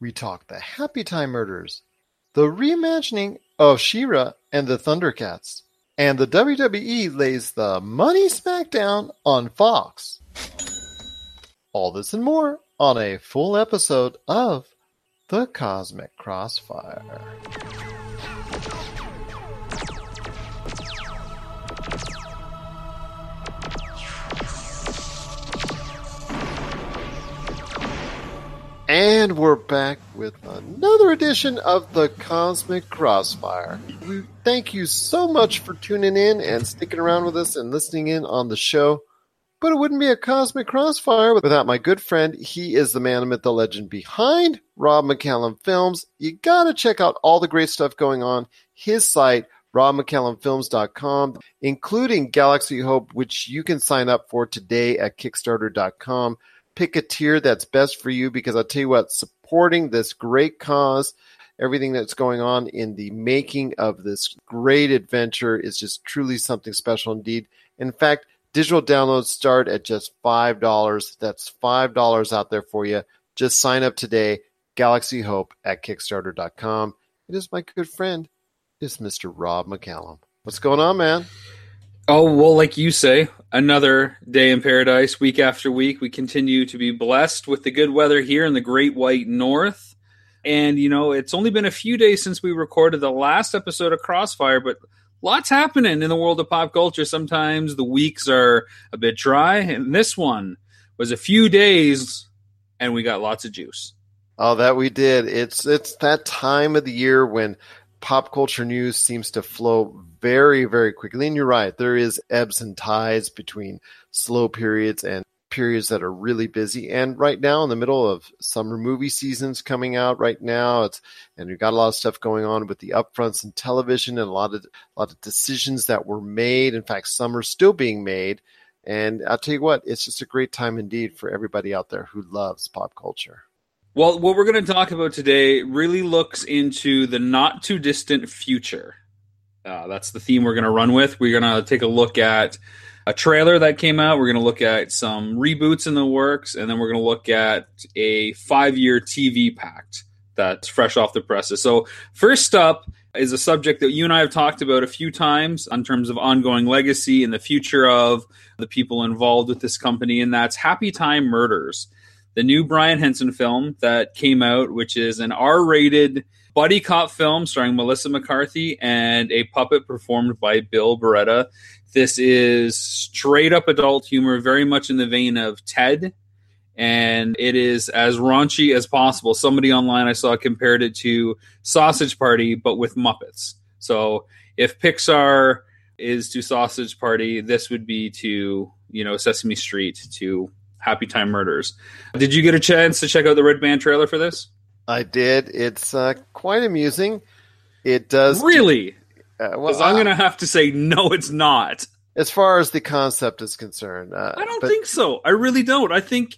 we talk the Happy Time Murders, the reimagining of She-Ra and the Thundercats, and the WWE lays the money smackdown on Fox. All this and more on a full episode of The Cosmic Crossfire. And we're back with another edition of the Cosmic Crossfire. We thank you so much for tuning in and sticking around with us and listening in on the show. But it wouldn't be a Cosmic Crossfire without my good friend. He is the man, the myth, the legend behind Rob McCallum Films. You gotta check out all the great stuff going on. His site, robmccallumfilms.com, including Galaxy Hope, which you can sign up for today at kickstarter.com pick a tier that's best for you because I'll tell you what, supporting this great cause, everything that's going on in the making of this great adventure is just truly something special indeed. In fact, digital downloads start at just $5. That's $5 out there for you. Just sign up today, Galaxy Hope at Kickstarter.com. It is my good friend, it's Mr. Rob McCallum. What's going on, man? Oh, well, like you say, another day in paradise, week after week. We continue to be blessed with the good weather here in the great white north. And, you know, it's only been a few days since we recorded the last episode of Crossfire, but lots happening in the world of pop culture. Sometimes the weeks are a bit dry, and this one was a few days, and we got lots of juice. Oh, that we did. It's it's that time of the year when pop culture news seems to flow very, very quickly. And you're right, there is ebbs and tides between slow periods and periods that are really busy. And right now, in the middle of summer movie seasons coming out right now, it's and we've got a lot of stuff going on with the upfronts and television, and a lot of a lot of decisions that were made. In fact, some are still being made. And I'll tell you what, it's just a great time indeed for everybody out there who loves pop culture. Well, what we're going to talk about today really looks into the not too distant future. Uh, that's the theme we're going to run with. We're going to take a look at a trailer that came out. We're going to look at some reboots in the works, and then we're going to look at a five year TV pact that's fresh off the presses. So, first up is a subject that you and I have talked about a few times in terms of ongoing legacy and the future of the people involved with this company, and that's Happy Time Murders, the new Brian Henson film that came out, which is an R rated buddy cop film starring Melissa McCarthy and a puppet performed by Bill Barretta. This is straight up adult humor, very much in the vein of Ted, and it is as raunchy as possible. Somebody online I saw compared it to Sausage Party, but with Muppets. So if Pixar is to Sausage Party, this would be to you know Sesame Street to Happy Time Murders. Did you get a chance to check out the Red Band trailer for this? I did. It's uh, quite amusing. It does really. Uh, well, I'm going to have to say no. It's not. As far as the concept is concerned, uh, I don't but, think so. I really don't. I think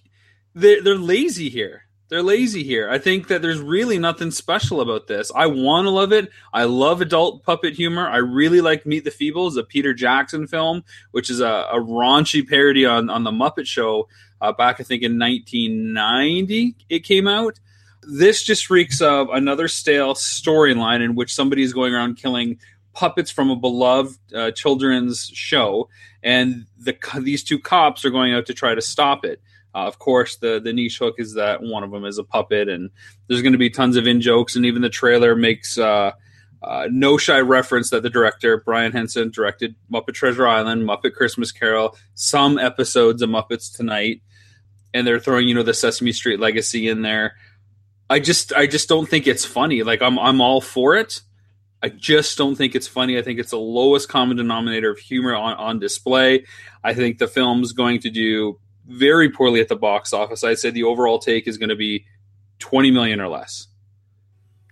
they're, they're lazy here. They're lazy here. I think that there's really nothing special about this. I want to love it. I love adult puppet humor. I really like Meet the Feebles, a Peter Jackson film, which is a, a raunchy parody on, on the Muppet Show uh, back, I think, in 1990. It came out this just reeks of another stale storyline in which somebody is going around killing puppets from a beloved uh, children's show, and the these two cops are going out to try to stop it. Uh, of course, the the niche hook is that one of them is a puppet, and there's going to be tons of in jokes, and even the trailer makes uh, uh, no shy reference that the director Brian Henson directed Muppet Treasure Island, Muppet Christmas Carol, some episodes of Muppets Tonight, and they're throwing you know the Sesame Street legacy in there. I just I just don't think it's funny. Like I'm I'm all for it. I just don't think it's funny. I think it's the lowest common denominator of humor on, on display. I think the film's going to do very poorly at the box office. I'd say the overall take is going to be 20 million or less.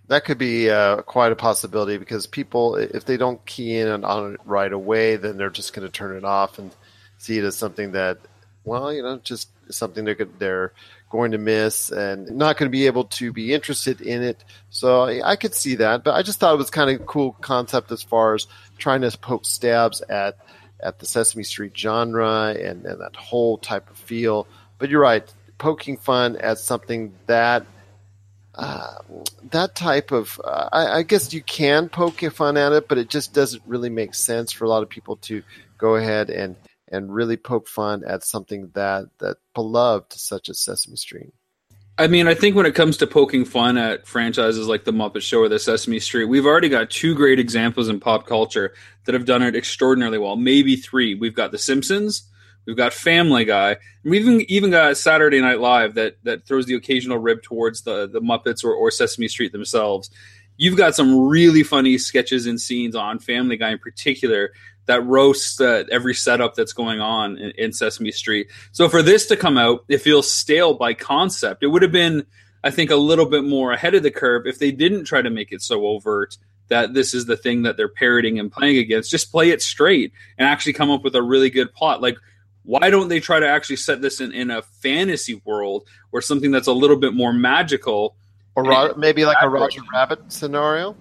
That could be uh, quite a possibility because people, if they don't key in on it right away, then they're just going to turn it off and see it as something that, well, you know, just something they're they're going to miss and not going to be able to be interested in it. So I, I could see that, but I just thought it was kind of cool concept as far as trying to poke stabs at at the Sesame Street genre and, and that whole type of feel. But you're right, poking fun at something that uh, that type of. Uh, I, I, guess you can poke fun at it, but it just doesn't really make sense for a lot of people to go ahead and and really poke fun at something that that beloved such as Sesame Street. I mean, I think when it comes to poking fun at franchises like The Muppet Show or The Sesame Street, we've already got two great examples in pop culture that have done it extraordinarily well. Maybe three. We've got The Simpsons, we've got Family Guy, and we've even, even got Saturday Night Live that that throws the occasional rib towards the the Muppets or, or Sesame Street themselves. You've got some really funny sketches and scenes on Family Guy in particular that roasts uh, every setup that's going on in, in, Sesame Street. So for this to come out, it feels stale by concept. It would have been, I think, a little bit more ahead of the curve if they didn't try to make it so overt that this is the thing that they're parroting and playing against. Just play it straight and actually come up with a really good plot. Like, why don't they try to actually set this in, in a fantasy world or something that's a little bit more magical? Or maybe like a Roger Rabbit scenario?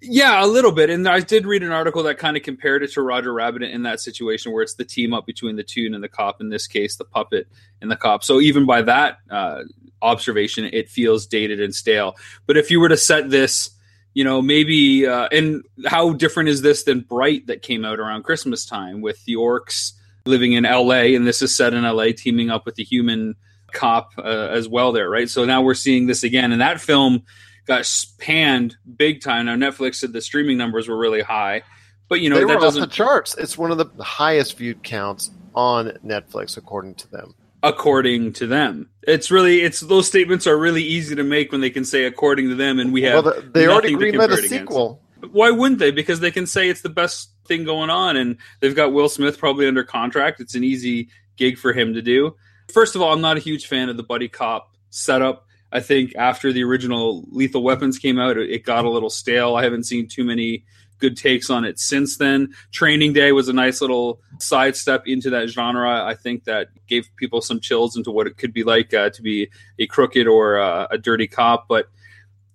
Yeah, a little bit. And I did read an article that kind of compared it to Roger Rabbit in that situation where it's the team up between the tune and the cop, in this case, the puppet and the cop. So even by that uh, observation, it feels dated and stale. But if you were to set this, you know, maybe, uh, and how different is this than Bright that came out around Christmas time with the orcs living in LA? And this is set in LA, teaming up with the human cop uh, as well there, right? So now we're seeing this again. And that film got panned big time. Now Netflix said the streaming numbers were really high, but you know they that were doesn't off the charts. It's one of the highest viewed counts on Netflix according to them. According to them, it's really it's those statements are really easy to make when they can say according to them, and we have well, they already greenlit a sequel. Why wouldn't they? Because they can say it's the best thing going on, and they've got Will Smith probably under contract. It's an easy gig for him to do. First of all, I'm not a huge fan of the buddy cop setup. I think after the original Lethal Weapons came out, it got a little stale. I haven't seen too many good takes on it since then. Training Day was a nice little sidestep into that genre. I think that gave people some chills into what it could be like uh, to be a crooked or uh, a dirty cop. But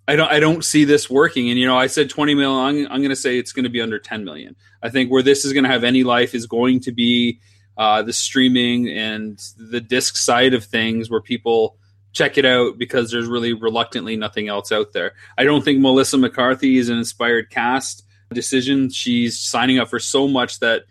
I don't I don't see this working. And you know, I said 20 million. I'm, I'm going to say it's going to be under 10 million. I think where this is going to have any life is going to be uh, the streaming and the disc side of things, where people check it out because there's really reluctantly nothing else out there. I don't think Melissa McCarthy is an inspired cast decision. She's signing up for so much that,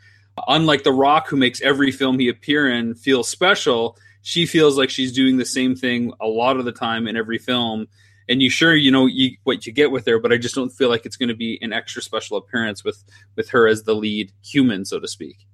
unlike The Rock, who makes every film he appear in feel special, she feels like she's doing the same thing a lot of the time in every film. And you sure you know you, what you get with her, but I just don't feel like it's going to be an extra special appearance with with her as the lead human, so to speak.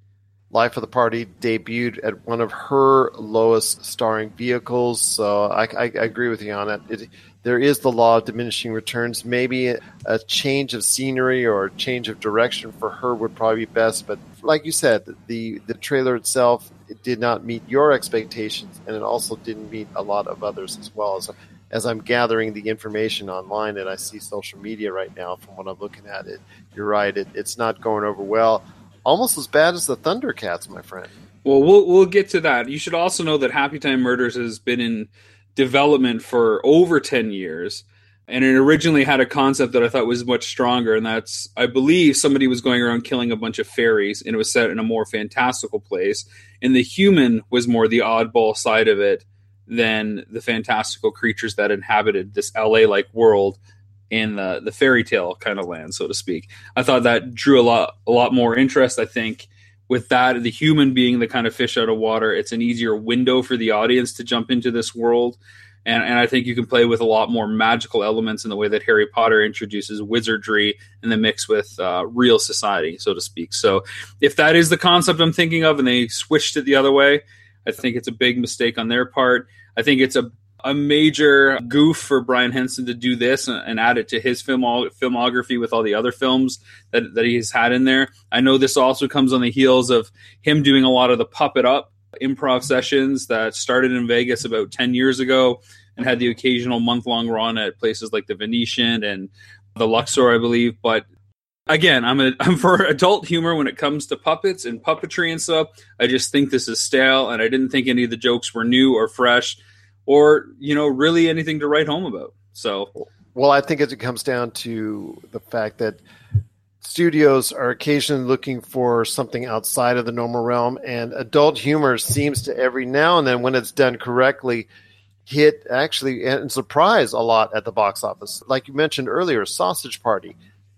Life of the Party debuted at one of her lowest starring vehicles. So I, I, I agree with you on that. It, there is the law of diminishing returns. Maybe a change of scenery or a change of direction for her would probably be best. But like you said, the, the trailer itself it did not meet your expectations, and it also didn't meet a lot of others as well. So as I'm gathering the information online and I see social media right now from what I'm looking at it, you're right. It, it's not going over well almost as bad as the Thundercats, my friend. Well, we'll we'll get to that. You should also know that Happy Time Murders has been in development for over ten years, and it originally had a concept that I thought was much stronger, and that's I believe somebody was going around killing a bunch of fairies, and it was set in a more fantastical place, and the human was more the oddball side of it than the fantastical creatures that inhabited this LA like world in the the fairy tale kind of land, so to speak. I thought that drew a lot a lot more interest. I think with that, the human being the kind of fish out of water, it's an easier window for the audience to jump into this world. And, and I think you can play with a lot more magical elements in the way that Harry Potter introduces wizardry in the mix with uh, real society, so to speak. So, if that is the concept I'm thinking of, and they switched it the other way, I think it's a big mistake on their part. I think it's a a major goof for Brian Henson to do this and add it to his film filmography with all the other films that, that he's had in there. I know this also comes on the heels of him doing a lot of the puppet up improv sessions that started in Vegas about 10 years ago and had the occasional month long run at places like the Venetian and the Luxor, I believe. But again, I'm a, I'm for adult humor when it comes to puppets and puppetry and stuff. I just think this is stale, and I didn't think any of the jokes were new or fresh or you know really anything to write home about. So, well, I think it comes down to the fact that studios are occasionally looking for something outside of the normal realm, and adult humor seems to every now and then, when it's done correctly, hit actually and surprise a lot at the box office. Like you mentioned earlier, Sausage Party,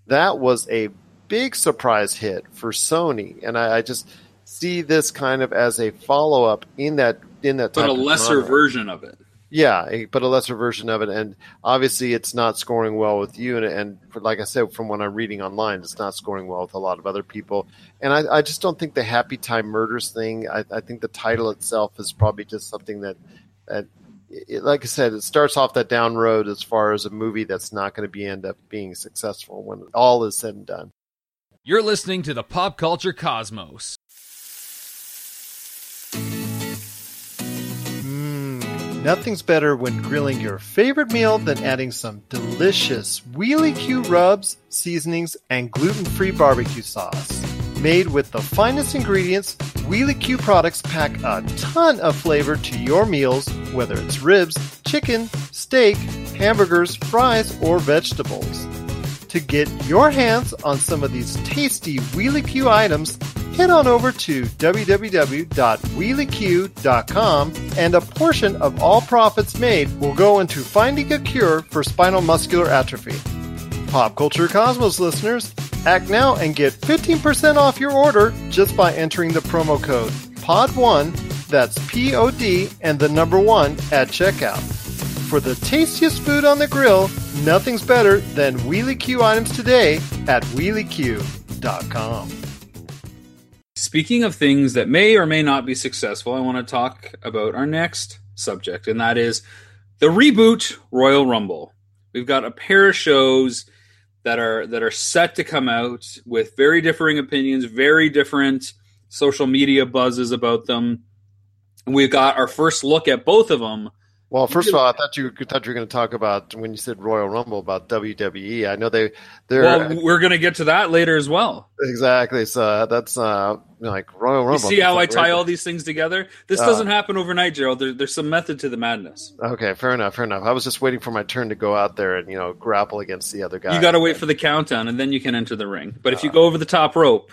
that was a big surprise hit for Sony, and I, I just see this kind of as a follow up in that in that. But a lesser genre. version of it. Yeah, but a lesser version of it, and obviously it's not scoring well with you. And, and like I said, from what I'm reading online, it's not scoring well with a lot of other people. And I, I just don't think the Happy Time Murders thing. I, I think the title itself is probably just something that, that it, like I said, it starts off that down road as far as a movie that's not going to be end up being successful when all is said and done. You're listening to the Pop Culture Cosmos. Nothing's better when grilling your favorite meal than adding some delicious Wheelie Q rubs, seasonings, and gluten free barbecue sauce. Made with the finest ingredients, Wheelie Q products pack a ton of flavor to your meals, whether it's ribs, chicken, steak, hamburgers, fries, or vegetables. To get your hands on some of these tasty Wheelie Q items, head on over to www.wheelieq.com and a portion of all profits made will go into finding a cure for spinal muscular atrophy. Pop Culture Cosmos listeners, act now and get 15% off your order just by entering the promo code POD1, that's P O D and the number 1 at checkout. For the tastiest food on the grill, nothing's better than Wheelie Q items today at wheelieq.com. Speaking of things that may or may not be successful, I want to talk about our next subject, and that is the reboot Royal Rumble. We've got a pair of shows that are that are set to come out with very differing opinions, very different social media buzzes about them. We've got our first look at both of them well, first of all, I thought you thought you were going to talk about when you said Royal Rumble about WWE. I know they they're well, we're going to get to that later as well. Exactly. So that's uh like Royal Rumble. You see how I tie all these things together? This uh, doesn't happen overnight, Gerald. There, there's some method to the madness. Okay, fair enough. Fair enough. I was just waiting for my turn to go out there and you know grapple against the other guy. You got to wait for the countdown and then you can enter the ring. But if you uh, go over the top rope,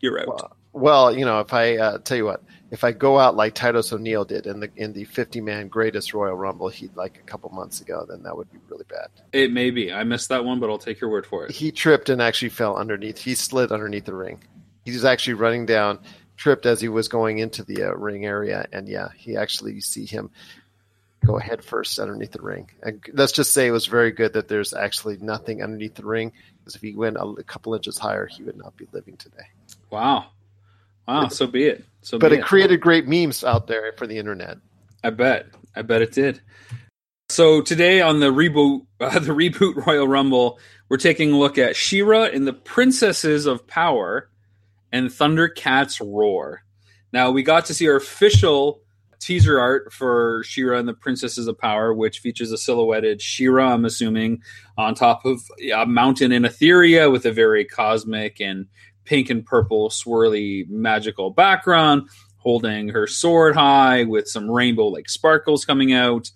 you're out. Well, well you know, if I uh, tell you what if I go out like Titus O'Neil did in the in the 50 man greatest Royal Rumble, he'd like a couple months ago, then that would be really bad. It may be. I missed that one, but I'll take your word for it. He tripped and actually fell underneath. He slid underneath the ring. He was actually running down, tripped as he was going into the uh, ring area, and yeah, he actually you see him go head first underneath the ring. And let's just say it was very good that there's actually nothing underneath the ring, because if he went a, a couple inches higher, he would not be living today. Wow. Wow, so be it. So, but it, it created great memes out there for the internet. I bet. I bet it did. So today on the reboot, uh, the reboot Royal Rumble, we're taking a look at She-Ra and the Princesses of Power and Thundercats Roar. Now we got to see our official teaser art for She-Ra and the Princesses of Power, which features a silhouetted She-Ra, I'm assuming, on top of a mountain in Etheria with a very cosmic and pink and purple swirly magical background, holding her sword high with some rainbow like sparkles coming out.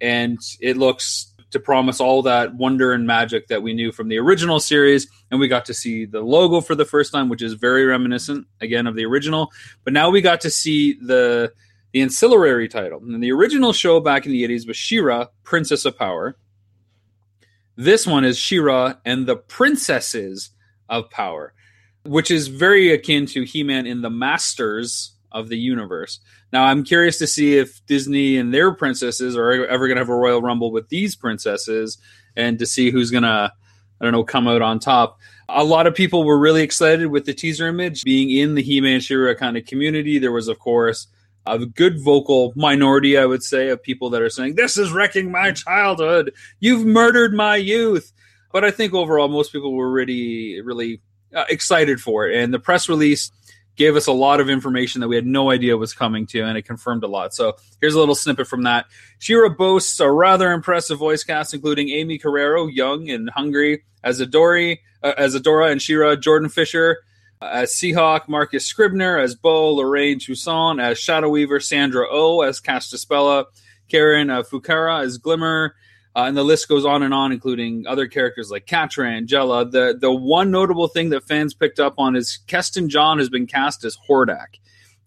And it looks to promise all that wonder and magic that we knew from the original series. And we got to see the logo for the first time, which is very reminiscent again of the original. But now we got to see the the ancillary title. And the original show back in the 80s was She-Ra, Princess of Power. This one is She-Ra and the Princesses of Power which is very akin to He-Man in the Masters of the universe. Now, I'm curious to see if Disney and their princesses are ever going to have a Royal Rumble with these princesses, and to see who's going to, I don't know, come out on top. A lot of people were really excited with the teaser image being in the He-Man She-Ra kind of community. There was, of course, a good vocal minority, I would say, of people that are saying, This is wrecking my childhood. You've murdered my youth. But I think overall, most people were really, really uh, excited for it. And the press release gave us a lot of information that we had no idea was coming to, and it confirmed a lot. So here's a little snippet from that. She-Ra boasts a rather impressive voice cast, including Aimee Carrero, young and hungry, as Adori, uh, as Adora and She-Ra, Jordan Fisher uh, as Seahawk, Marcus Scribner as Bow, Lorraine Toussaint as Shadow Weaver, Sandra O oh as Castaspella, Karen uh, Fukuhara as Glimmer, uh, and the list goes on and on, including other characters like Catra, Angela. The the one notable thing that fans picked up on is Keston John has been cast as Hordak.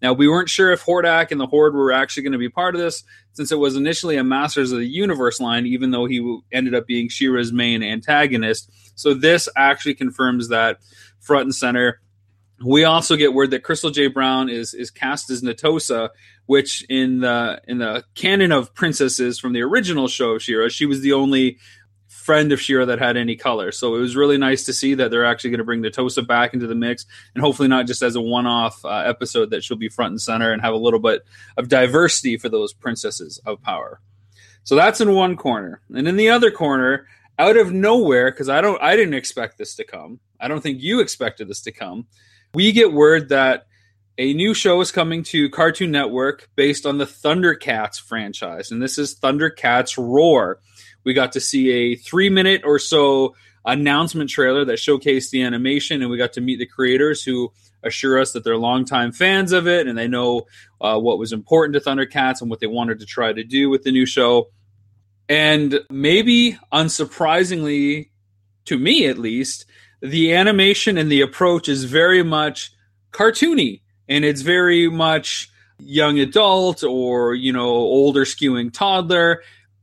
Now, we weren't sure if Hordak and the Horde were actually going to be part of this, since it was initially a Masters of the Universe line, even though he ended up being She-Ra's main antagonist. So this actually confirms that front and center. We also get word that Krystal J. Brown is is cast as Netossa, which in the in the canon of princesses from the original show of She-Ra, she was the only friend of She-Ra that had any color. So it was really nice to see that they're actually going to bring Netossa back into the mix, and hopefully not just as a one-off uh, episode that she'll be front and center and have a little bit of diversity for those princesses of power. So that's in one corner, and in the other corner, out of nowhere, because I don't, I didn't expect this to come. I don't think you expected this to come. We get word that a new show is coming to Cartoon Network based on the Thundercats franchise, and this is Thundercats Roar. We got to see a three minute or so announcement trailer that showcased the animation, and we got to meet the creators who assure us that they're longtime fans of it and they know uh, what was important to Thundercats and what they wanted to try to do with the new show. And maybe unsurprisingly, to me at least, the animation and the approach is very much cartoony and it's very much young adult or, you know, older skewing toddler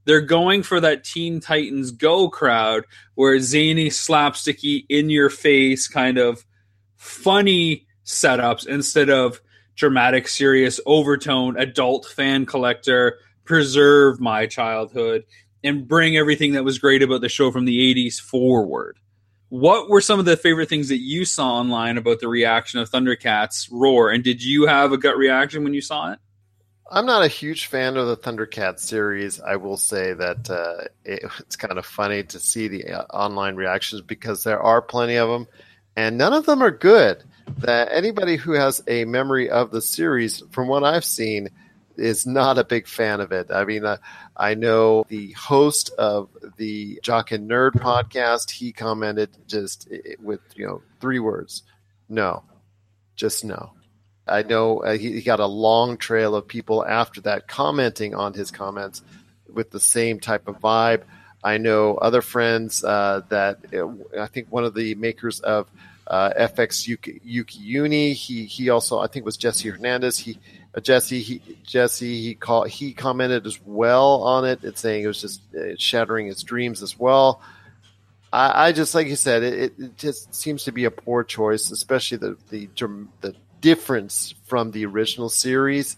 they're going for that Teen Titans Go crowd where zany, slapsticky, in your face kind of funny setups instead of dramatic, serious, overtone, adult fan collector, preserve my childhood and bring everything that was great about the show from the 80s forward. What were some of the favorite things that you saw online about the reaction of Thundercats Roar? And did you have a gut reaction when you saw it? I'm not a huge fan of the Thundercats series. I will say that uh, it, it's kind of funny to see the uh, online reactions because there are plenty of them, and none of them are good. That anybody who has a memory of the series, from what I've seen, is not a big fan of it. I mean, uh, I know the host of the Jock and Nerd podcast. He commented just with you know three words: no, just no. I know uh, he, he, got a long trail of people after that commenting on his comments with the same type of vibe. I know other friends uh, that uh, I think one of the makers of uh, FX Yuki, Yuki Uni, he he also I think was Jesse Hernandez. He Jesse he Jesse he call, he commented as well on it and saying it was just uh, shattering his dreams as well. I, I just like you said, it, it, just seems to be a poor choice, especially the the the difference from the original series,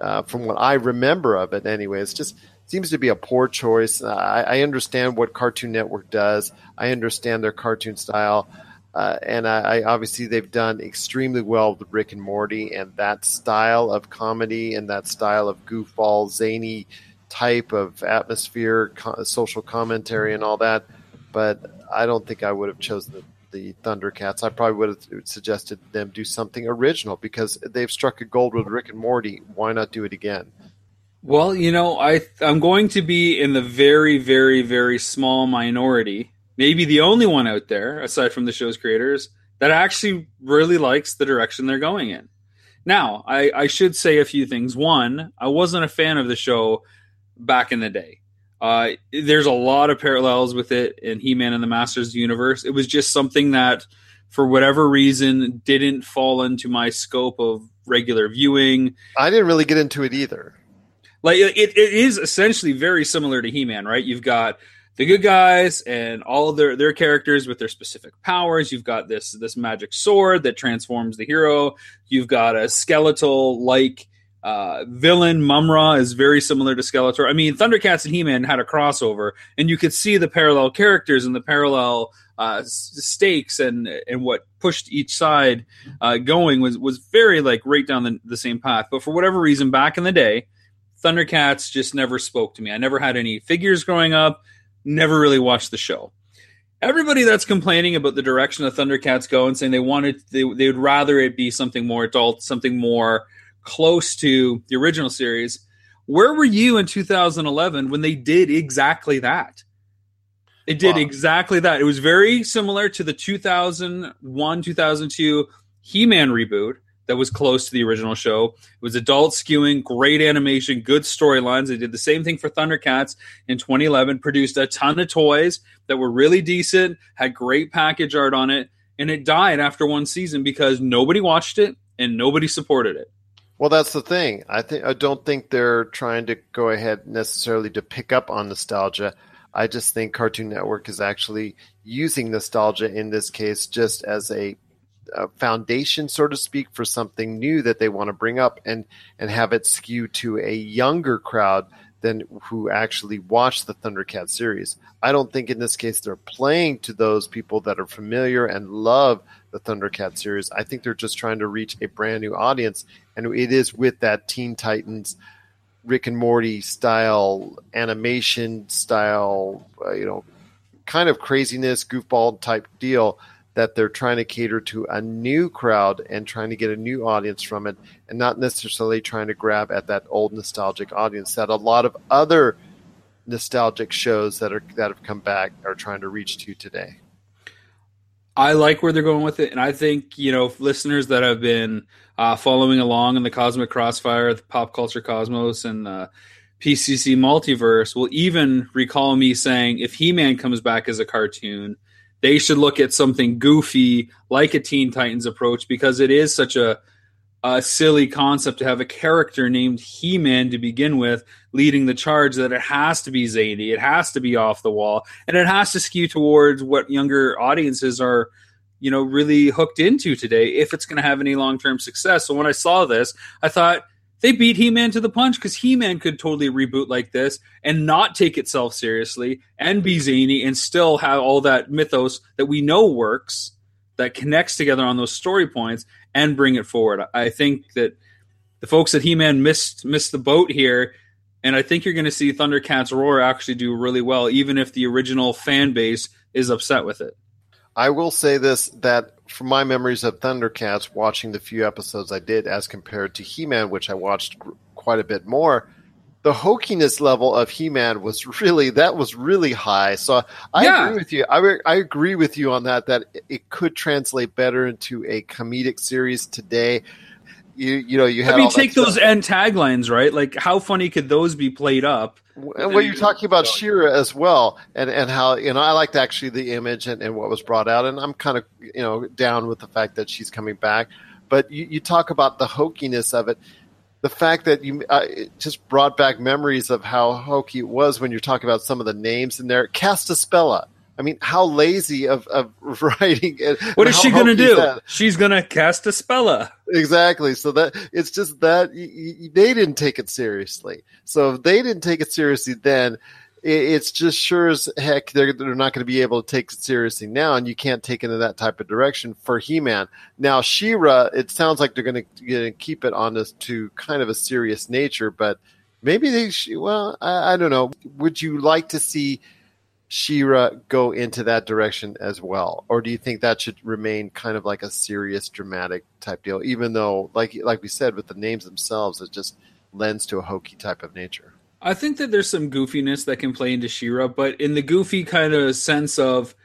uh, from what I remember of it. Anyway, It just seems to be a poor choice. I, I, understand what Cartoon Network does. I understand their cartoon style, uh, and I, I, obviously they've done extremely well with Rick and Morty and that style of comedy and that style of goofball, zany type of atmosphere, co- social commentary, and all that. But I don't think I would have chosen the Thundercats, I probably would have suggested them do something original because they've struck a gold with Rick and Morty. Why not do it again? Well, you know, I I'm going to be in the very, very, very small minority, maybe the only one out there, aside from the show's creators, that actually really likes the direction they're going in. Now, I, I should say a few things. One, I wasn't a fan of the show back in the day. Uh, there's a lot of parallels with it in He-Man and the Masters universe. It was just something that, for whatever reason, didn't fall into my scope of regular viewing. I didn't really get into it either. Like it, it is essentially very similar to He-Man, right? You've got the good guys and all their their characters with their specific powers. You've got this this magic sword that transforms the hero. You've got a skeletal like uh, villain Mumm-Ra is very similar to Skeletor. I mean, Thundercats and He-Man had a crossover, and you could see the parallel characters and the parallel uh, stakes and and what pushed each side uh, going was was very like right down the, the same path. But for whatever reason, back in the day, Thundercats just never spoke to me. I never had any figures growing up. Never really watched the show. Everybody that's complaining about the direction the Thundercats go and saying they wanted they they would rather it be something more adult, something more close to the original series. Where were you in 2011 when they did exactly that? It did wow. exactly that. It was very similar to the 2001 2002 He Man reboot that was close to the original show. It was adult skewing, great animation, good storylines. They did the same thing for Thundercats in 2011, produced a ton of toys that were really decent, had great package art on it, and it died after one season because nobody watched it and nobody supported it. Well, that's the thing. I think I don't think they're trying to go ahead necessarily to pick up on nostalgia. I just think Cartoon Network is actually using nostalgia in this case just as a, a foundation, so to speak, for something new that they want to bring up and and have it skew to a younger crowd than who actually watch the Thundercat series. I don't think in this case they're playing to those people that are familiar and love the Thundercat series. I think they're just trying to reach a brand new audience, and it is with that Teen Titans, Rick and Morty style animation style, uh, you know, kind of craziness, goofball type deal that they're trying to cater to a new crowd and trying to get a new audience from it, and not necessarily trying to grab at that old nostalgic audience that a lot of other nostalgic shows that are that have come back are trying to reach to today. I like where they're going with it, and I think you know listeners that have been uh, following along in the Cosmic Crossfire, the Pop Culture Cosmos, and PCC Multiverse will even recall me saying if He Man comes back as a cartoon, they should look at something goofy like a Teen Titans approach because it is such a a silly concept to have a character named He Man to begin with leading the charge that it has to be zany, it has to be off the wall, and it has to skew towards what younger audiences are, you know, really hooked into today if it's going to have any long term success. So when I saw this, I thought they beat He Man to the punch because He Man could totally reboot like this and not take itself seriously and be zany and still have all that mythos that we know works that connects together on those story points and bring it forward. I think that the folks at He-Man missed missed the boat here, and I think you're going to see Thundercats Roar actually do really well, even if the original fan base is upset with it. I will say this: that from my memories of Thundercats, watching the few episodes I did, as compared to He-Man, which I watched quite a bit more, the hokiness level of He-Man was really that was really high. So I yeah. agree with you. I, I agree with you on that. That it could translate better into a comedic series today. You you know you have. I mean, take those stuff. end taglines, right? Like, how funny could those be played up? And what you're talking about She-Ra as well, and and how you know I liked actually the image and, and what was brought out, and I'm kind of you know down with the fact that she's coming back. But you, you talk about the hokiness of it the fact that you uh, just brought back memories of how hokey it was when you're talking about some of the names in there. Castaspella. I mean, how lazy of, of writing it. What is she going to do? She's going to cast a spella. Exactly. So that it's just that y- y- they didn't take it seriously. So if they didn't take it seriously then, it's just sure as heck they're, they're not going to be able to take it seriously now, and you can't take it in that type of direction for He-Man. Now, She-Ra, it sounds like they're going to keep it on this to kind of a serious nature, but maybe they. Well, I, I don't know. Would you like to see She-Ra go into that direction as well, or do you think that should remain kind of like a serious, dramatic type deal? Even though, like like we said, with the names themselves, it just lends to a hokey type of nature. I think that there's some goofiness that can play into She-Ra, but in the goofy kind of sense of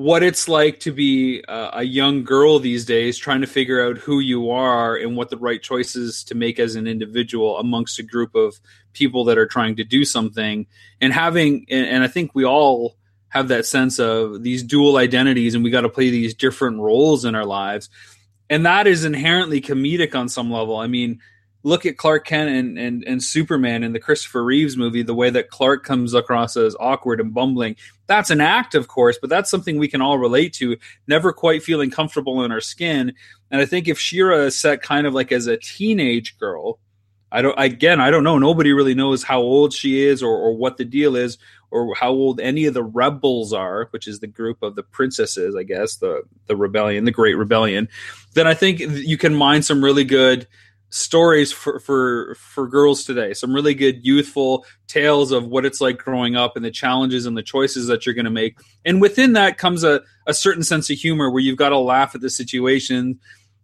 what it's like to be a, a young girl these days, trying to figure out who you are and what the right choices to make as an individual amongst a group of people that are trying to do something, and having, and, and I think we all have that sense of these dual identities, and we got to play these different roles in our lives, and that is inherently comedic on some level. I mean look at Clark Kent and, and, and Superman in the Christopher Reeves movie, the way that Clark comes across as awkward and bumbling. That's an act, of course, but that's something we can all relate to, never quite feeling comfortable in our skin. And I think if She-Ra is set kind of like as a teenage girl, I don't again, I don't know. Nobody really knows how old she is or, or what the deal is or how old any of the rebels are, which is the group of the princesses, I guess, the the rebellion, the great rebellion, then I think you can mine some really good stories for, for for girls today. Some really good youthful tales of what it's like growing up and the challenges and the choices that you're going to make. And within that comes a, a certain sense of humor where you've got to laugh at the situation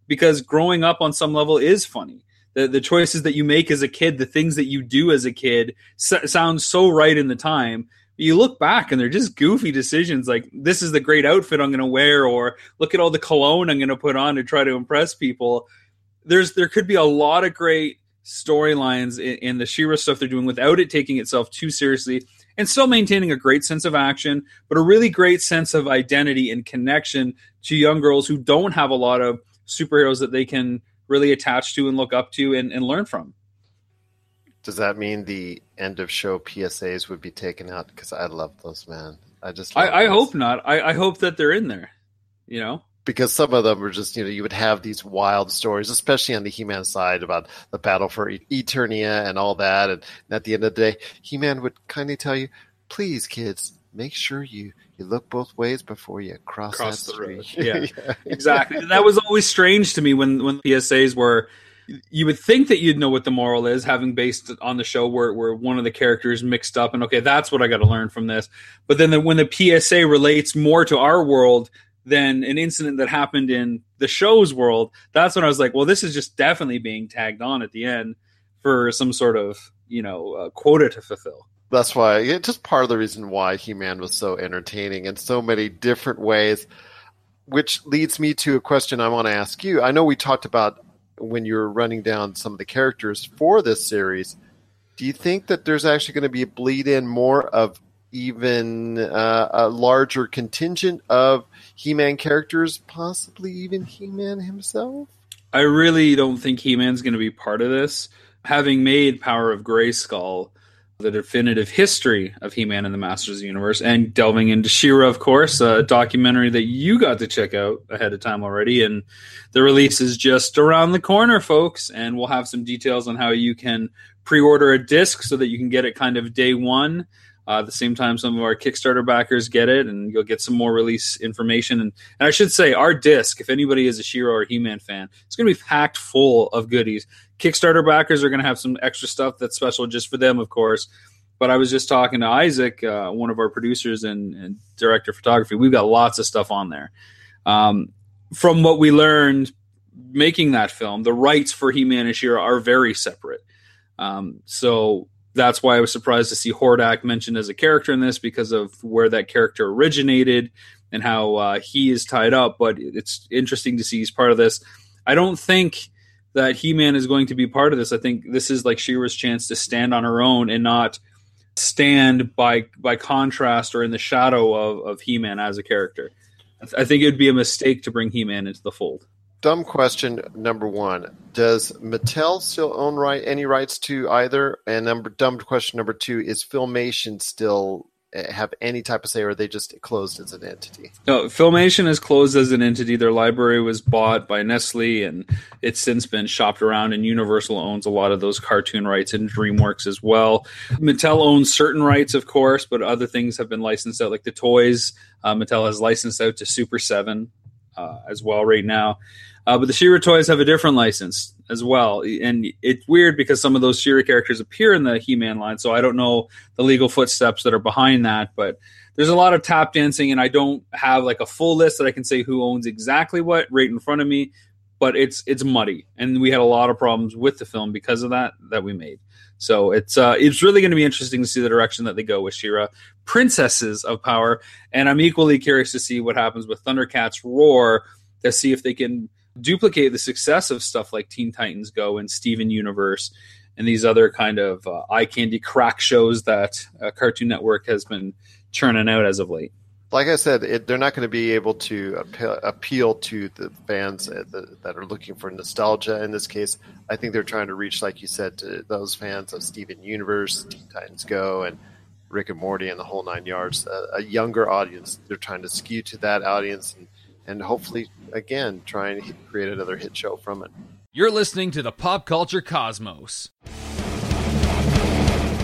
because growing up on some level is funny. The, the choices that you make as a kid the things that you do as a kid s- sound so right in the time. You look back and they're just goofy decisions like this is the great outfit i'm going to wear or look at all the cologne i'm going to put on to try to impress people there's there could be a lot of great storylines in, in, the She-Ra stuff they're doing without it taking itself too seriously and still maintaining a great sense of action, but a really great sense of identity and connection to young girls who don't have a lot of superheroes that they can really attach to and look up to and, and learn from. Does that mean the end of show PSAs would be taken out? Because I love those, man. I just I, I hope not. I, I hope that they're in there. You know, because some of them were just you know you would have these wild stories, especially on the He-Man side about the battle for Eternia and all that, and at the end of the day, He-Man would kindly tell you, "Please, kids, make sure you you look both ways before you cross, cross that the road." street." Yeah, exactly. That was always strange to me when when PSAs were. You would think that you'd know what the moral is, having based on the show where, where one of the characters mixed up, and okay, that's what I got to learn from this. But then the, when the PSA relates more to our world, than an incident that happened in the show's world, that's when I was like, well, this is just definitely being tagged on at the end for some sort of, you know, uh, quota to fulfill. That's why it's just part of the reason why He-Man was so entertaining in so many different ways. Which leads me to a question I want to ask you. I know we talked about when you were running down some of the characters for this series. Do you think that there's actually going to be a bleed in more of even uh, a larger contingent of He-Man characters, possibly even He-Man himself? I really don't think He-Man's going to be part of this. Having made Power of Grayskull the definitive history of He-Man and the Masters of the Universe, and delving into She-Ra, of course, a documentary that you got to check out ahead of time already, and the release is just around the corner, folks. And we'll have some details on how you can pre-order a disc so that you can get it kind of day one uh, at the same time, some of our Kickstarter backers get it, and you'll get some more release information. And, and I should say, our disc, if anybody is a She-Ra or He-Man fan, it's going to be packed full of goodies. Kickstarter backers are going to have some extra stuff that's special just for them, of course. But I was just talking to Isaac, uh, one of our producers and, and, director of photography. We've got lots of stuff on there. Um, from what we learned making that film, the rights for He-Man and She-Ra are very separate. Um, so that's why I was surprised to see Hordak mentioned as a character in this because of where that character originated and how uh, he is tied up. But it's interesting to see he's part of this. I don't think that He Man is going to be part of this. I think this is like She-Ra's chance to stand on her own and not stand by by contrast or in the shadow of, of He Man as a character. I, th- I think it would be a mistake to bring He Man into the fold dumb question number one: Does Mattel still own right any rights to either? And number dumb question number two: Is Filmation still eh, have any type of say, or are they just closed as an entity? No, Filmation is closed as an entity. Their library was bought by Nestle, and it's since been shopped around. And Universal owns a lot of those cartoon rights, and DreamWorks as well. Mattel owns certain rights, of course, but other things have been licensed out, like the toys. Uh, Mattel has licensed out to Super Seven uh, as well right now. Uh, but the She-Ra toys have a different license as well, and it's weird because some of those She-Ra characters appear in the He-Man line, so I don't know the legal footsteps that are behind that. But there's a lot of tap dancing, and I don't have like a full list that I can say who owns exactly what right in front of me. But it's it's muddy, and we had a lot of problems with the film because of that that we made. So it's uh, it's really going to be interesting to see the direction that they go with She-Ra, Princesses of Power, and I'm equally curious to see what happens with Thundercats Roar to see if they can duplicate the success of stuff like Teen Titans Go and Steven Universe and these other kind of uh, eye candy crack shows that uh, Cartoon Network has been churning out as of late. Like I said, it, they're not going to be able to appeal, to the fans that, that, are looking for nostalgia. In this case, I think they're trying to reach, like you said, to those fans of Steven Universe, Teen Titans Go, and Rick and Morty, and the whole nine yards. a younger audience. They're trying to skew to that audience and and hopefully, again, try and create another hit show from it. You're listening to the Pop Culture Cosmos.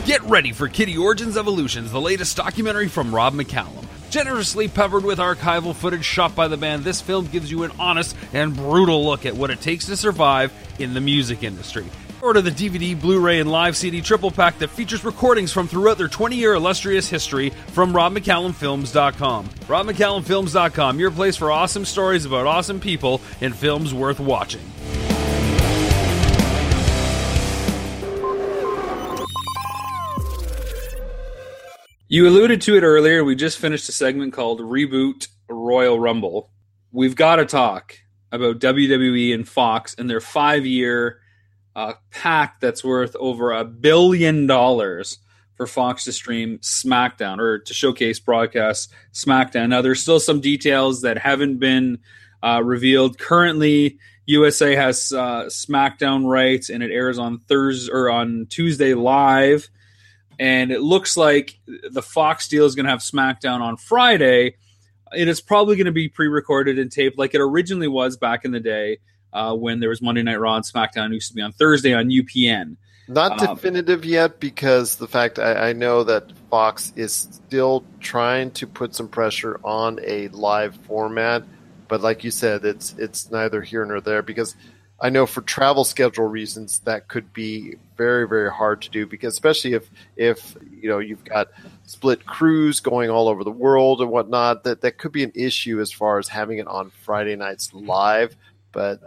Get ready for Kittie Origins Evolutions, the latest documentary from Rob McCallum. Generously peppered with archival footage shot by the band, this film gives you an honest and brutal look at what it takes to survive in the music industry. Order the DVD, Blu ray, and live CD triple pack that features recordings from throughout their 20 year illustrious history from RobMcCallumFilms.com. RobMcCallumFilms.com, your place for awesome stories about awesome people and films worth watching. You alluded to it earlier. We just finished a segment called Reboot Royal Rumble. We've got to talk about WWE and Fox and their five year uh, pack that's worth over a billion dollars for Fox to stream SmackDown or to showcase broadcast SmackDown. Now, there's still some details that haven't been uh, revealed. Currently, USA has uh, SmackDown rights, and it airs on Thursday or on Tuesday live. And it looks like the Fox deal is going to have SmackDown on Friday. It is probably going to be pre-recorded and taped, like it originally was back in the day uh, when there was Monday Night Raw and SmackDown it used to be on Thursday on UPN. Not Um, definitive yet because the fact I, I know that Fox is still trying to put some pressure on a live format, but like you said, it's it's neither here nor there because I know for travel schedule reasons that could be very very hard to do because especially if if you know you've got split crews going all over the world and whatnot that that could be an issue as far as having it on Friday nights live, but.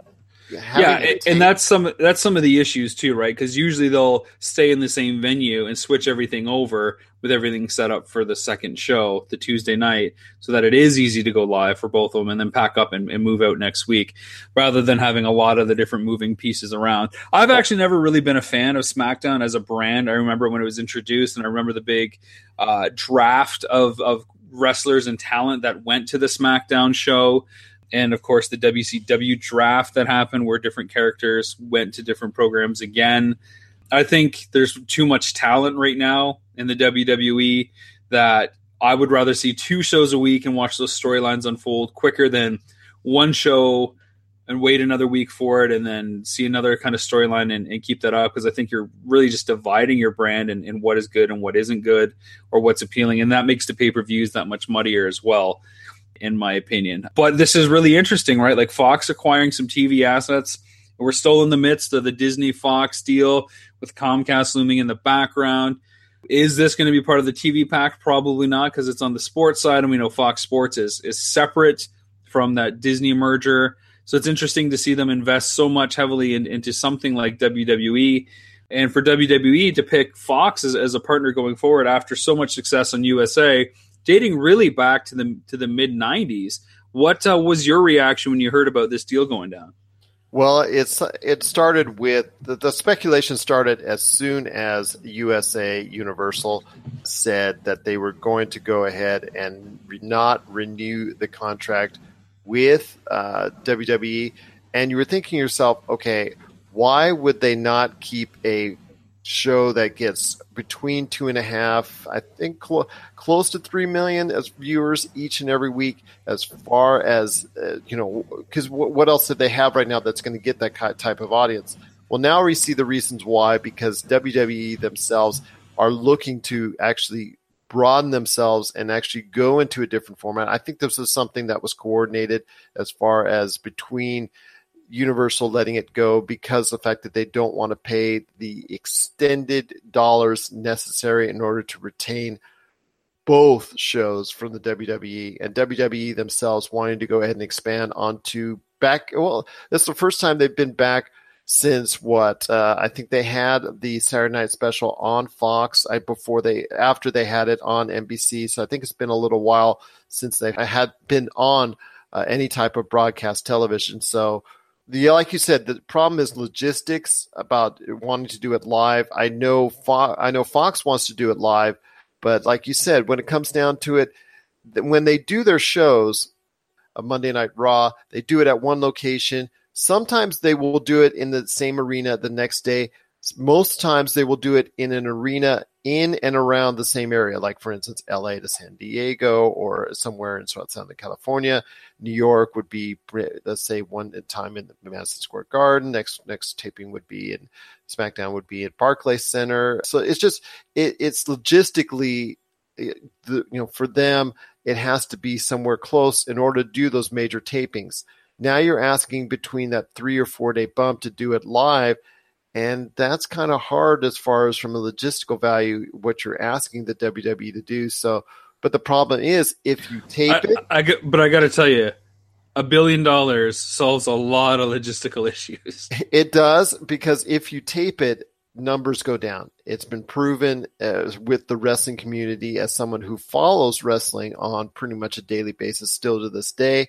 Yeah, and, and that's some that's some of the issues too, right? Because usually they'll stay in the same venue and switch everything over with everything set up for the second show, the Tuesday night, so that it is easy to go live for both of them, and then pack up and, and move out next week, rather than having a lot of the different moving pieces around. I've actually never really been a fan of SmackDown as a brand. I remember when it was introduced, and I remember the big uh, draft of of wrestlers and talent that went to the SmackDown show and of course the WCW draft that happened where different characters went to different programs again. I think there's too much talent right now in the WWE that I would rather see two shows a week and watch those storylines unfold quicker than one show and wait another week for it and then see another kind of storyline and, and keep that up because I think you're really just dividing your brand and, and what is good and what isn't good or what's appealing. And that makes the pay per views that much muddier as well in my opinion. But this is really interesting, right? Like Fox acquiring some TV assets. We're still in the midst of the Disney Fox deal with Comcast looming in the background. Is this going to be part of the TV pack? Probably not, because it's on the sports side, and we know Fox Sports is is separate from that Disney merger. So it's interesting to see them invest so much heavily in, into something like WWE, and for WWE to pick Fox as, as a partner going forward after so much success on USA dating really back to the to the mid '90s. What uh, was your reaction when you heard about this deal going down? Well, it's it started with the, the speculation started as soon as USA Universal said that they were going to go ahead and re- not renew the contract with uh, WWE, and you were thinking yourself, okay, why would they not keep a show that gets between two and a half, I think cl- close to three million as viewers each and every week. As far as uh, you know, because w- what else did they have right now that's going to get that type of audience? Well, now we see the reasons why because WWE themselves are looking to actually broaden themselves and actually go into a different format. I think this was something that was coordinated as far as between Universal letting it go because the fact that they don't want to pay the extended dollars necessary in order to retain both shows from the WWE and WWE themselves wanting to go ahead and expand onto back. Well, that's the first time they've been back since what uh, I think they had the Saturday Night Special on Fox I, before they after they had it on NBC. So I think it's been a little while since they had been on uh, any type of broadcast television. So the like you said, the problem is logistics about wanting to do it live. I know Fo- I know Fox wants to do it live, but like you said, when it comes down to it, when they do their shows, a Monday Night Raw, they do it at one location. Sometimes they will do it in the same arena the next day. Most times they will do it in an arena in and around the same area, like for instance, LA to San Diego or somewhere in South Southern California. New York would be, let's say, one time in the Madison Square Garden. Next next taping would be in SmackDown would be at Barclays Center. So it's just it, it's logistically, it, the, you know, for them it has to be somewhere close in order to do those major tapings. Now you're asking between that three or four day bump to do it live. And that's kind of hard as far as from a logistical value, what you're asking the WWE to do. So, but the problem is if you tape I, it, I, I, but I got to tell you, a billion dollars solves a lot of logistical issues. It does because if you tape it, numbers go down. It's been proven uh, with the wrestling community as someone who follows wrestling on pretty much a daily basis still to this day.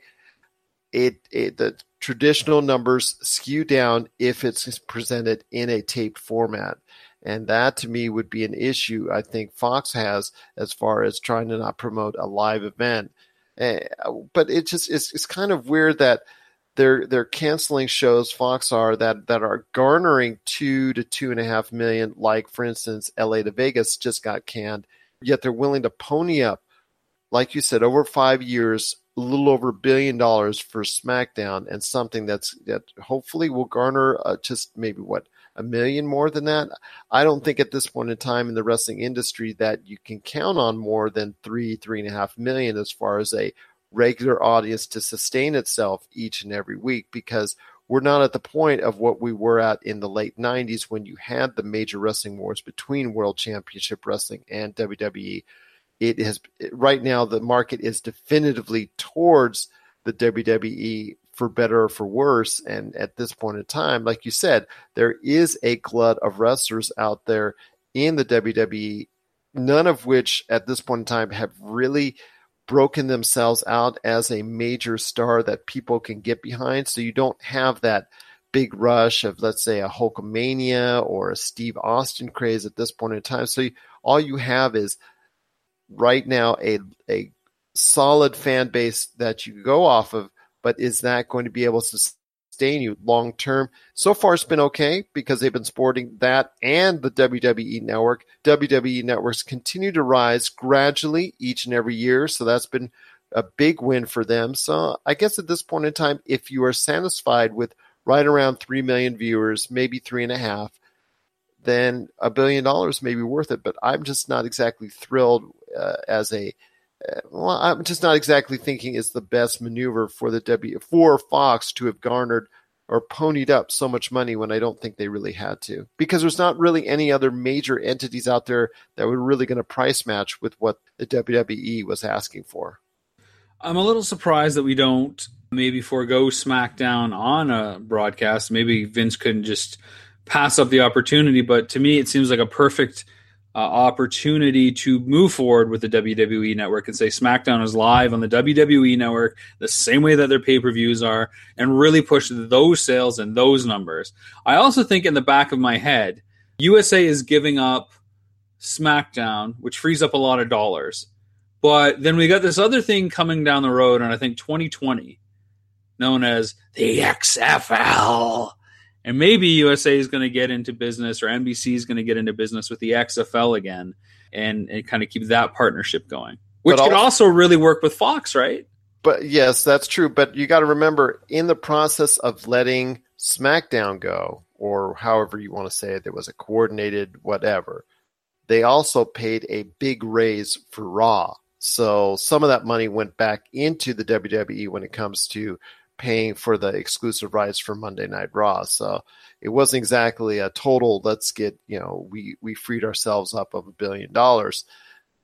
It, it the traditional numbers skew down if it's presented in a taped format. And that to me would be an issue I think Fox has as far as trying to not promote a live event. Uh, but it just it's, it's kind of weird that they're they're canceling shows. Fox are that that are garnering two to two and a half million. Like for instance, L.A. to Vegas just got canned. Yet they're willing to pony up, like you said, over five years, a little over a billion dollars for SmackDown and something that's that hopefully will garner uh, just maybe what a million more than that. I don't think at this point in time in the wrestling industry that you can count on more than three, three and a half million as far as a regular audience to sustain itself each and every week because we're not at the point of what we were at in the late 90s when you had the major wrestling wars between World Championship Wrestling and WWE. It has right now the market is definitively towards the WWE for better or for worse. And at this point in time, like you said, there is a glut of wrestlers out there in the WWE, none of which at this point in time have really broken themselves out as a major star that people can get behind. So you don't have that big rush of, let's say, a Hulkamania or a Steve Austin craze at this point in time. So you, all you have is right now a a solid fan base that you go off of, but is that going to be able to sustain you long term? So far, it's been okay because they've been sporting that and the WWE network. WWE networks continue to rise gradually each and every year, so that's been a big win for them. So I guess at this point in time, if you are satisfied with right around three million viewers, maybe three and a half, then a billion dollars may be worth it. But I'm just not exactly thrilled uh, as a uh, well, I'm just not exactly thinking it's the best maneuver for the W for Fox to have garnered or ponied up so much money when I don't think they really had to. Because there's not really any other major entities out there that were really going to price match with what the WWE was asking for. I'm a little surprised that we don't maybe forego SmackDown on a broadcast. Maybe Vince couldn't just pass up the opportunity, but to me, it seems like a perfect uh, opportunity to move forward with the WWE network and say SmackDown is live on the WWE network the same way that their pay per views are and really push those sales and those numbers. I also think in the back of my head, USA is giving up SmackDown, which frees up a lot of dollars. But then we got this other thing coming down the road, and I think 2020, known as the XFL and maybe USA is going to get into business or NBC is going to get into business with the XFL again and, and kind of keep that partnership going, which but could also, also really work with Fox, right? But yes, that's true. But you got to remember, in the process of letting SmackDown go, or however you want to say it, there was a coordinated whatever. They also paid a big raise for Raw. So some of that money went back into the WWE when it comes to paying for the exclusive rights for Monday Night Raw. So it wasn't exactly a total. Let's get you know we we freed ourselves up of a billion dollars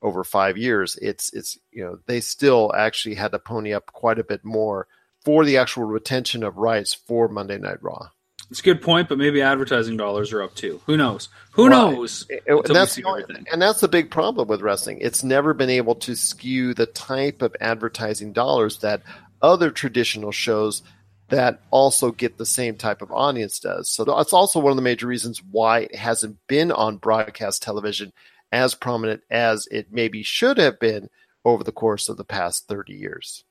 over five years. It's it's you know they still actually had to pony up quite a bit more for the actual retention of rights for Monday Night Raw. It's a good point, but maybe advertising dollars are up too. Who knows? Who well, knows? And, that's the, and that's the big problem with wrestling. It's never been able to skew the type of advertising dollars that other traditional shows that also get the same type of audience does. So that's also one of the major reasons why it hasn't been on broadcast television as prominent as it maybe should have been over the course of the past 30 years.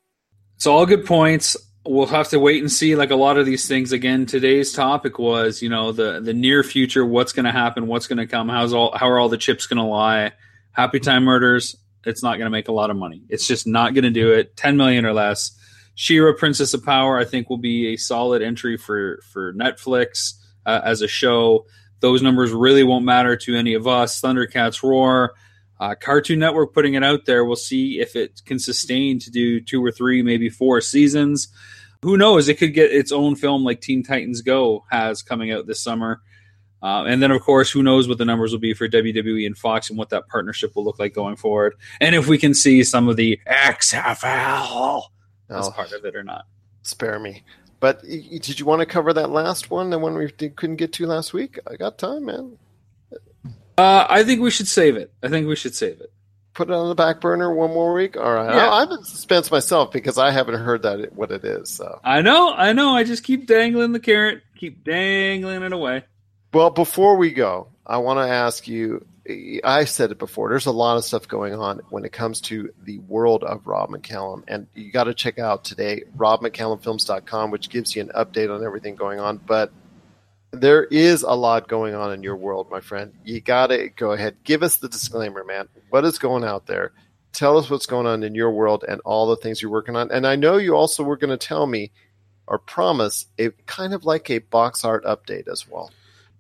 It's all good points. We'll have to wait and see like a lot of these things again. Today's topic was, you know, the the near future, what's going to happen, what's going to come, how's all how are all the chips going to lie? Happy Time Murders, it's not going to make a lot of money. It's just not going to do it. 10 million or less She-Ra, Princess of Power, I think will be a solid entry for for Netflix uh, as a show. Those numbers really won't matter to any of us. Thundercats Roar, uh, Cartoon Network putting it out there. We'll see if it can sustain to do two or three, maybe four seasons. Who knows? It could get its own film like Teen Titans Go has coming out this summer. Uh, and then, of course, who knows what the numbers will be for WWE and Fox and what that partnership will look like going forward. And if we can see some of the XFL as oh, part of it or not. Spare me. But did you want to cover that last one, the one we couldn't get to last week? I got time, man. Uh, I think we should save it. I think we should save it. Put it on the back burner one more week. All right. Yeah. I, am in suspense myself because I haven't heard that what it is. So I know, I know. I just keep dangling the carrot, keep dangling it away. Well, before we go, I want to ask you I said it before. There's a lot of stuff going on when it comes to the world of Rob McCallum, and you got to check out today robmccallumfilms.com, which gives you an update on everything going on. But there is a lot going on in your world, my friend. You got to go ahead, give us the disclaimer, man. What is going out there? Tell us what's going on in your world and all the things you're working on. And I know you also were going to tell me or promise a kind of like a box art update as well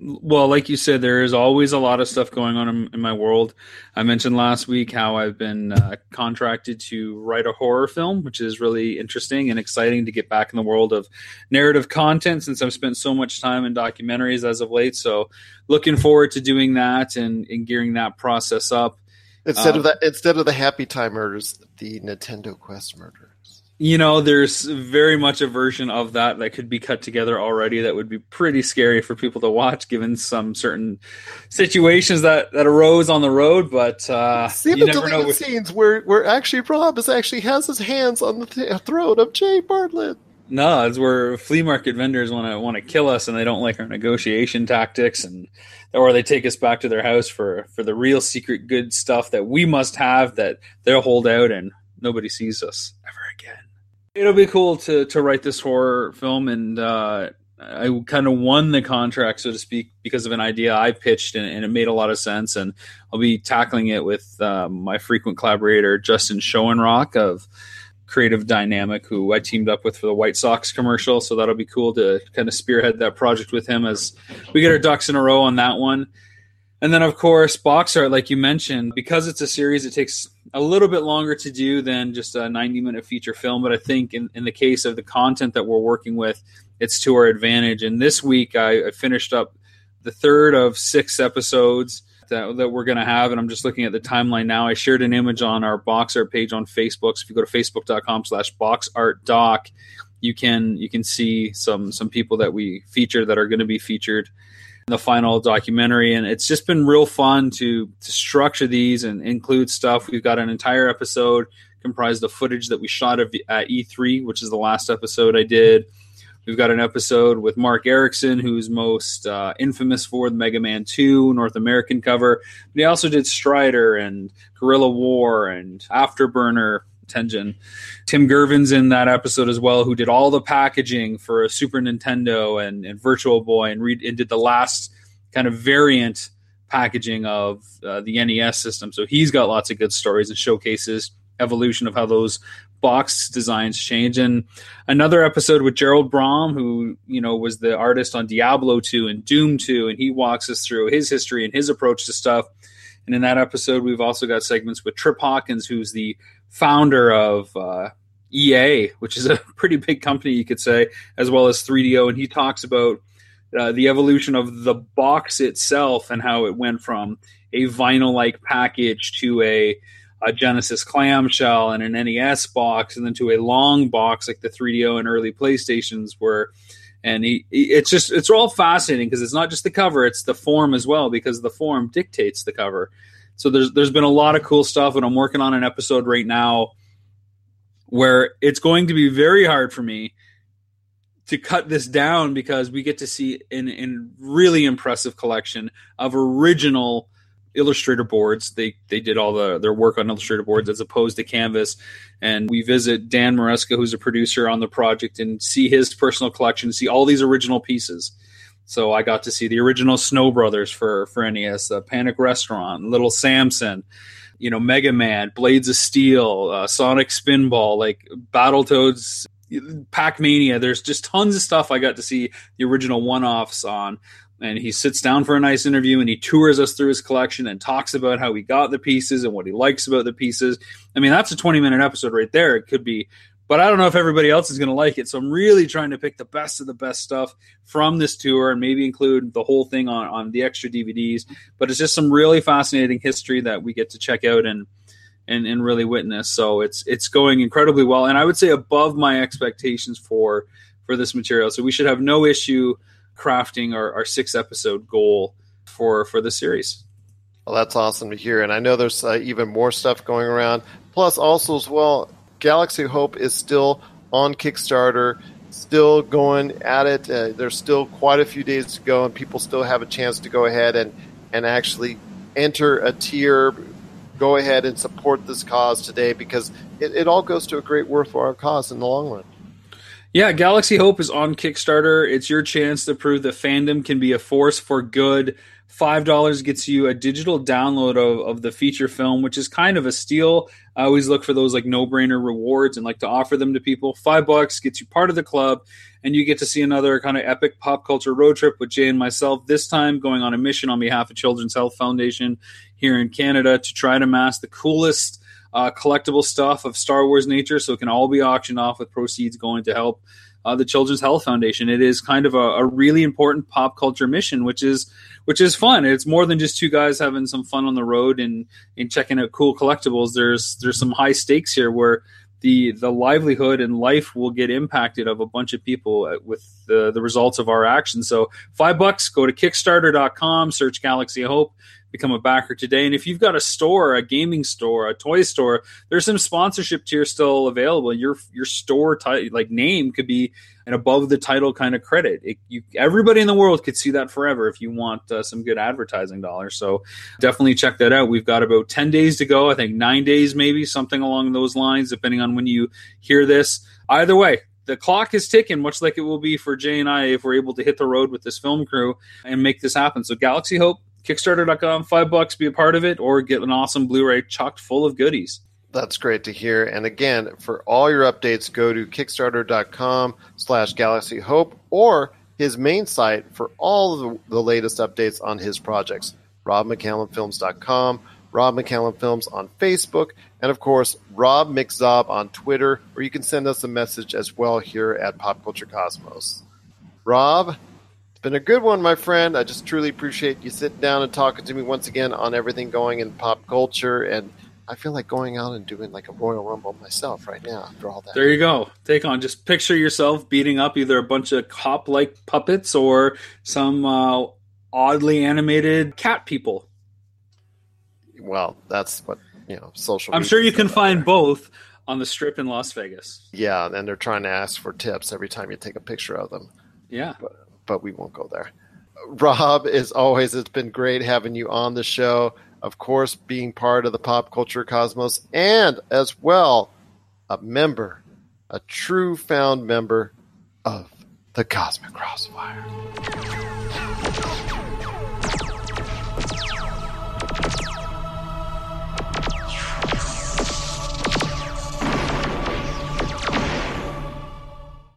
well, like you said, there is always a lot of stuff going on in, in my world. I mentioned last week how I've been uh, contracted to write a horror film, which is really interesting and exciting to get back in the world of narrative content since I've spent so much time in documentaries as of late. So, looking forward to doing that and, and gearing that process up. Instead uh, of that, instead of the Happy Time murders, the Nintendo Quest murder you know, there's very much a version of that that could be cut together already that would be pretty scary for people to watch given some certain situations that, that arose on the road. But uh, see you the never know with... scenes where, where actually Rob is actually has his hands on the th- throat of Jay Bartlett. No, it's where flea market vendors want to want to kill us and they don't like our negotiation tactics and or they take us back to their house for for the real secret good stuff that we must have that they'll hold out and nobody sees us ever. It'll be cool to to write this horror film, and uh, I kind of won the contract, so to speak, because of an idea I pitched, and, and it made a lot of sense. And I'll be tackling it with uh, my frequent collaborator Justin Schoenrock of Creative Dynamic, who I teamed up with for the White Sox commercial. So that'll be cool to kind of spearhead that project with him as we get our ducks in a row on that one. And then, of course, box art, like you mentioned, because it's a series, it takes a little bit longer to do than just a 90 minute feature film. But I think in, in the case of the content that we're working with, it's to our advantage. And this week, I, I finished up the third of six episodes that, that we're going to have. And I'm just looking at the timeline now. I shared an image on our box art page on Facebook. So if you go to facebook.com slash box art doc, you can you can see some some people that we feature that are going to be featured the final documentary. And it's just been real fun to to structure these and include stuff. We've got an entire episode comprised of footage that we shot at E3, which is the last episode I did. We've got an episode with Marc Ericksen, who's most uh, infamous for the Mega Man 2 North American cover. But he also did Strider and Guerrilla War and Afterburner Tengen. Tim Girvin's in that episode as well, who did all the packaging for a Super Nintendo and, and Virtual Boy and, re- and, did the last kind of variant packaging of uh, the NES system. So he's got lots of good stories and showcases evolution of how those box designs change. And another episode with Gerald Brom, who you know was the artist on Diablo 2 and Doom 2, and he walks us through his history and his approach to stuff. And in that episode, we've also got segments with Trip Hawkins, who's the founder of uh, EA, which is a pretty big company, you could say, as well as 3DO. And he talks about uh, the evolution of the box itself and how it went from a vinyl like package to a, a, Genesis clamshell and an NES box, and then to a long box like the 3DO and early PlayStations were. And he, he it's just it's all fascinating because it's not just the cover; it's the form as well because the form dictates the cover. So there's there's been a lot of cool stuff, and I'm working on an episode right now where it's going to be very hard for me to cut this down because we get to see an, an really impressive collection of original illustrator boards. They they did all the their work on illustrator boards as opposed to canvas. And we visit dan maresca who's a producer on the project and see his personal collection see all these original pieces so I got to see the original Snow Brothers for for NES, uh, Panic Restaurant, Little Samson, you know, Mega Man, Blades of Steel, uh, Sonic Spinball, like Battletoads, Pac Mania. There's just tons of stuff I got to see the original one offs on. And he sits down for a nice interview and he tours us through his collection and talks about how he got the pieces and what he likes about the pieces. I mean, that's a 20 minute episode right there. It could be but I don't know if everybody else is going to like it. So I'm really trying to pick the best of the best stuff from this tour and maybe include the whole thing on, on the extra DVDs. But it's just some really fascinating history that we get to check out and, and, and really witness. So it's, it's going incredibly well. And I would say above my expectations for, for this material. So we should have no issue crafting our, our six episode goal for, for the series. Well, that's awesome to hear. And I know there's uh, even more stuff going around. Plus, also as well, Galaxy Hope is still on Kickstarter, still going at it. Uh, there's still quite a few days to go, and people still have a chance to go ahead and and actually enter a tier, go ahead and support this cause today because it, it all goes to a great worthwhile cause in the long run. Yeah, Galaxy Hope is on Kickstarter. It's your chance to prove that fandom can be a force for good. Five dollars gets you a digital download of, of the feature film, which is kind of a steal. I always look for those like no brainer rewards and like to offer them to people. Five bucks gets you part of the club, and you get to see another kind of epic pop culture road trip with Jay and myself. This time going on a mission on behalf of Children's Health Foundation here in Canada to try to mass the coolest uh, collectible stuff of Star Wars nature, so it can all be auctioned off with proceeds going to help uh, the Children's Health Foundation. It is kind of a, a, really important pop culture mission, which is which is fun. It's more than just two guys having some fun on the road and and checking out cool collectibles. There's there's some high stakes here where the the livelihood and life will get impacted of a bunch of people with the, the results of our actions. So five bucks, go to Kickstarter.com, search Galaxy Hope become a backer today. And if you've got a store, a gaming store, a toy store, there's some sponsorship tier still available. Your your store t- like name could be an above the title kind of credit. It, you, everybody in the world could see that forever if you want uh, some good advertising dollars. So definitely check that out. We've got about 10 days to go. I think nine days, maybe something along those lines, depending on when you hear this. Either way, the clock is ticking, much like it will be for Jay and I if we're able to hit the road with this film crew and make this happen. So Galaxy Hope Kickstarter.com, five bucks, be a part of it, or get an awesome Blu-ray chocked full of goodies. That's great to hear. And again, for all your updates, go to Kickstarter.com slash Galaxy Hope or his main site for all the, the latest updates on his projects. RobMcCallumFilms.com, Rob McCallum Films on Facebook, and of course, Rob McZob on Twitter, or you can send us a message as well here at Pop Culture Cosmos. Rob, been a good one, my friend. I just truly appreciate you sitting down and talking to me once again on everything going in pop culture. And I feel like going out and doing like a Royal Rumble myself right now after all that. There you go. Take on. Just picture yourself beating up either a bunch of cop like puppets or some uh, oddly animated cat people. Well, that's what, you know, social I'm sure you can find there. both on the strip in Las Vegas. Yeah, and they're trying to ask for tips every time you take a picture of them. Yeah. But, but we won't go there. Rob, as always, it's been great having you on the show. Of course, being part of the pop culture cosmos, and as well, a member, a true found member of the Cosmic Crossfire.